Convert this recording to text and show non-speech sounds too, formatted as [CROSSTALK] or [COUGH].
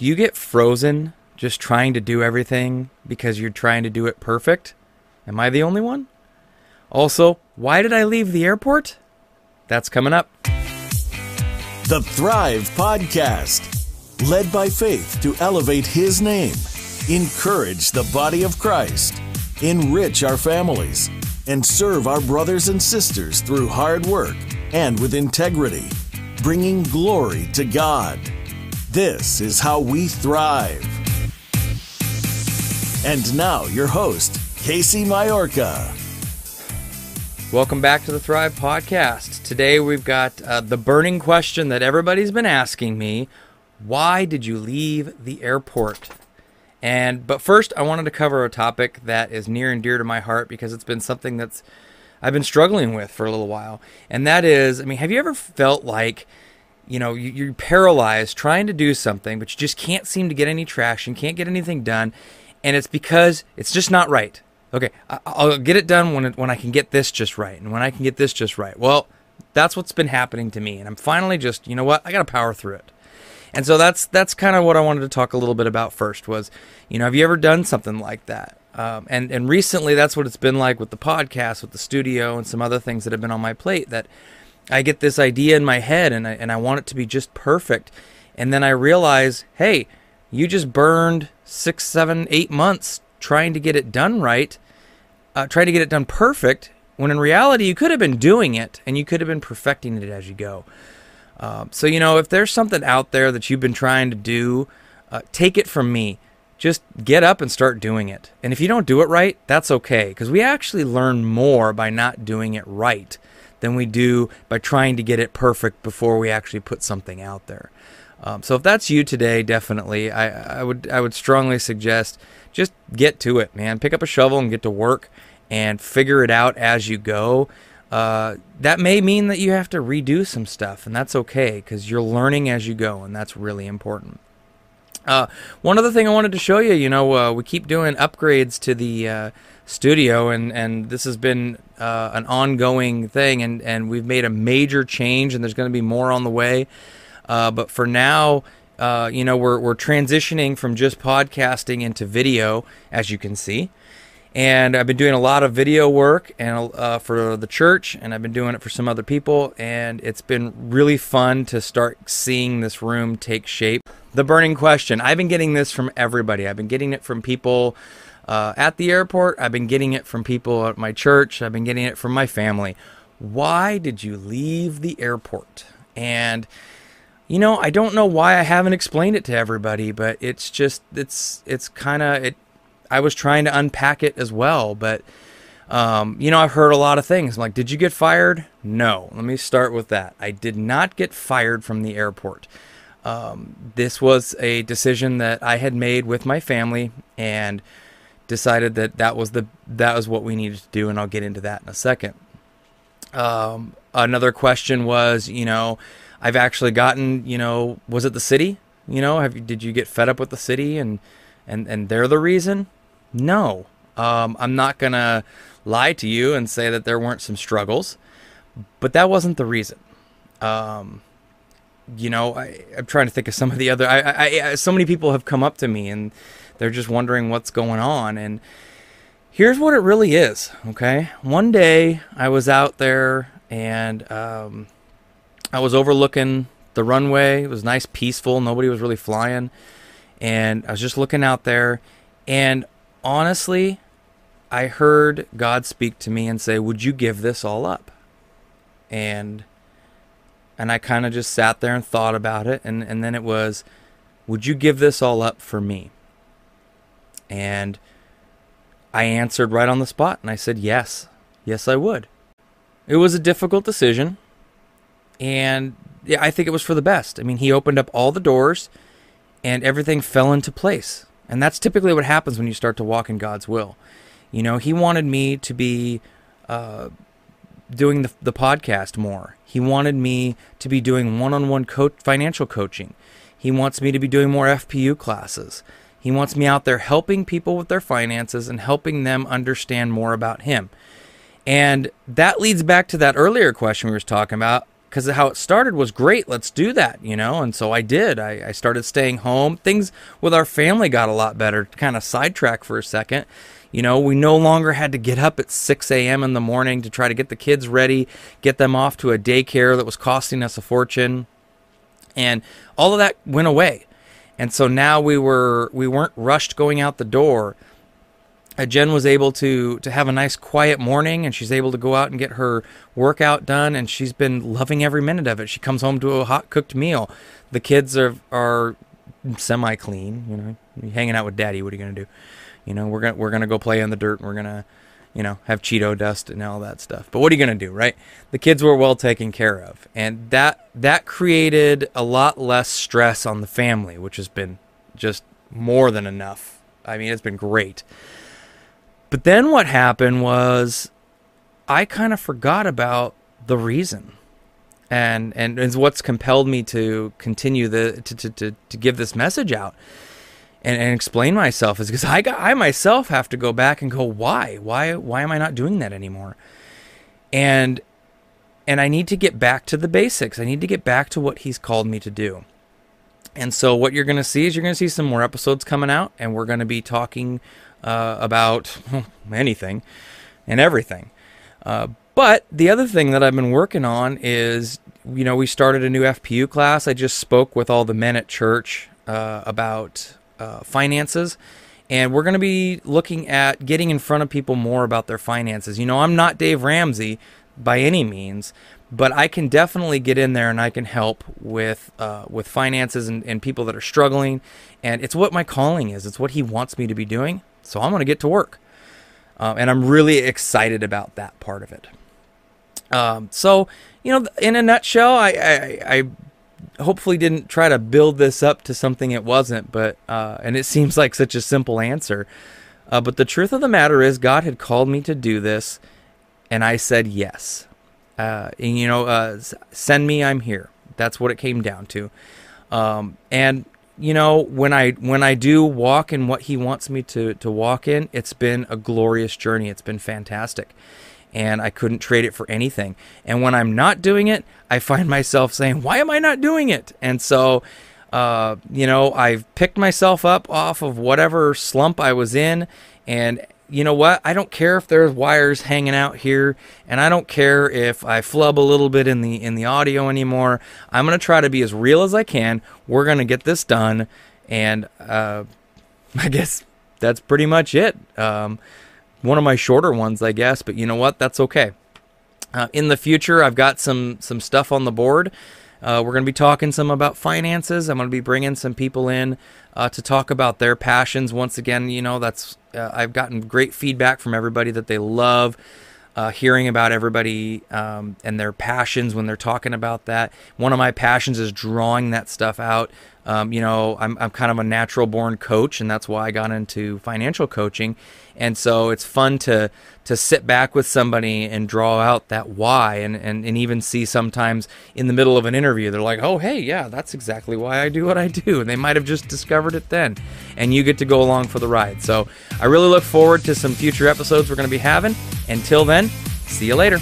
Do you get frozen just trying to do everything because you're trying to do it perfect? Am I the only one? Also, why did I leave the airport? That's coming up. The Thrive Podcast, led by faith to elevate His name, encourage the body of Christ, enrich our families, and serve our brothers and sisters through hard work and with integrity, bringing glory to God. This is how we thrive. And now, your host, Casey Majorca. Welcome back to the Thrive Podcast. Today we've got uh, the burning question that everybody's been asking me why did you leave the airport? And but first, I wanted to cover a topic that is near and dear to my heart because it's been something that's I've been struggling with for a little while. And that is, I mean, have you ever felt like you know you're paralyzed trying to do something, but you just can't seem to get any traction, can't get anything done, and it's because it's just not right. Okay, I'll get it done when it, when I can get this just right, and when I can get this just right. Well, that's what's been happening to me, and I'm finally just, you know what, I got to power through it. And so that's that's kind of what I wanted to talk a little bit about first was, you know, have you ever done something like that? Um, and and recently, that's what it's been like with the podcast, with the studio, and some other things that have been on my plate. That I get this idea in my head, and I, and I want it to be just perfect, and then I realize, hey, you just burned six, seven, eight months trying to get it done right, uh, trying to get it done perfect. When in reality, you could have been doing it, and you could have been perfecting it as you go. Um, so, you know, if there's something out there that you've been trying to do, uh, take it from me. Just get up and start doing it. And if you don't do it right, that's okay, because we actually learn more by not doing it right than we do by trying to get it perfect before we actually put something out there. Um, so if that's you today, definitely, I, I would I would strongly suggest just get to it, man. Pick up a shovel and get to work and figure it out as you go. Uh, that may mean that you have to redo some stuff, and that's okay because you're learning as you go, and that's really important. Uh, one other thing I wanted to show you, you know, uh, we keep doing upgrades to the uh, studio, and, and this has been uh, an ongoing thing, and, and we've made a major change, and there's going to be more on the way. Uh, but for now, you know, we're, we're transitioning from just podcasting into video, as you can see and I've been doing a lot of video work and uh, for the church, and I've been doing it for some other people, and it's been really fun to start seeing this room take shape. The burning question: I've been getting this from everybody. I've been getting it from people uh, at the airport. I've been getting it from people at my church. I've been getting it from my family. Why did you leave the airport? And you know, I don't know why I haven't explained it to everybody, but it's just it's it's kind of it I was trying to unpack it as well, but um, you know, I've heard a lot of things. I'm like, did you get fired? No. Let me start with that. I did not get fired from the airport. Um, this was a decision that I had made with my family and decided that that was the that was what we needed to do, and I'll get into that in a second. Um, another question was, you know, I've actually gotten, you know, was it the city? You know, have you, did you get fed up with the city and and and they're the reason? No. Um, I'm not to lie to you and say that there weren't some struggles, but that wasn't the reason. Um, you know, I, am trying to think of some of the other. I, I, I, so many people have come up to me and they're just wondering what's going on. And here's what it really is. Okay, one day I was out there and um, I was overlooking the runway. It was nice, peaceful. Nobody was really flying, and I was just looking out there. And honestly, I heard God speak to me and say, "Would you give this all up?" And and I kind of just sat there and thought about it and and then it was, "Would you give this all up for me?" And I answered right on the spot and I said, "Yes. Yes, I would." It was a difficult decision. And yeah, I think it was for the best. I mean, he opened up all the doors and everything fell into place. And that's typically what happens when you start to walk in God's will. You know, He wanted me to be uh, doing the, the podcast more. He wanted me to be doing one on one financial coaching. He wants me to be doing more FPU classes. He wants me out there helping people with their finances and helping them understand more about Him. And that leads back to that earlier question we were talking about. because how it started was great. Let's do that, you know. And so I did. I, I started staying home. Things with our family got a lot better. Kind of sidetrack for a second. You know, we no longer had to get up at 6 a.m. in the morning to try to get the kids ready, get them off to a daycare that was costing us a fortune, and all of that went away. And so now we were we weren't rushed going out the door uh, Jen was able to to have a nice quiet morning and she's able to go out and get her workout done and she's been loving every minute of it. She comes home to a hot cooked meal. The kids are are semi clean, you know, hanging out with daddy, what are you going to do? You know, we're going we're going to go play in the dirt and we're going to you know, have Cheeto dust and all that stuff. But what are you going to do, right? The kids were well taken care of. And that that created a lot less stress on the family, which has been just more than enough. I mean, it's been great. But then what happened was I kind of forgot about the reason. And and is what's compelled me to continue the to, to, to, to give this message out and, and explain myself is because [LAUGHS] I got, I myself have to go back and go why why why am I not doing that anymore and and I need to get back to the basics I need to get back to what he's called me to do and so what you're going to see is you're going to see some more episodes coming out and we're going to be talking uh, about [LAUGHS] anything and everything. Uh, but the other thing that I've been working on is, you know, we started a new FPU class. I just spoke with all the men at church uh, about uh, finances. And we're going to be looking at getting in front of people more about their finances. You know, I'm not Dave Ramsey by any means, but I can definitely get in there and I can help with uh, with finances and, and people that are struggling. And it's what my calling is. It's what he wants me to be doing. So I'm going to get to work. Um, and I'm really excited about that part of it. Um, so, you know, in a nutshell, I, I, I, hopefully didn't try to build this up to something it wasn't, but, uh, and it seems like such a simple answer. Uh, but the truth of the matter is, God had called me to do this, and I said yes. Uh, and, you know, uh, send me, I'm here. That's what it came down to. Um, and you know, when I when I do walk in what he wants me to to walk in, it's been a glorious journey. It's been fantastic. And I couldn't trade it for anything. And when I'm not doing it, I find [LAUGHS] myself saying, "Why am I not doing it?" And so uh, you know, I've picked myself up off of whatever slump I was in and you know what? I don't care if there's wires hanging out here, and I don't care if I flub a little bit in the in the audio anymore. I'm gonna try to be as real as I can. We're gonna get this done, and uh, [LAUGHS] I guess that's pretty much it. Um, one of my shorter ones, I guess, but you know what? That's okay. Uh, in the future, I've got some some stuff on the board. Uh, we're going to be talking some about finances. I'm going to be bringing some people in uh, to talk about their passions. Once again, you know, that's uh, I've gotten great feedback from everybody that they love uh, hearing about everybody um, and their passions when they're talking about that. One of my passions is drawing that stuff out. Um, you know, I'm, I'm kind of a natural born coach, and that's why I got into financial coaching. And so it's fun to to sit back with somebody and draw out that why, and, and, and even see sometimes in the middle of an interview, they're like, oh, hey, yeah, that's exactly why I do what I do. And they might have just discovered it then. And you get to go along for the ride. So I really look forward to some future episodes we're going to be having. Until then, see you later.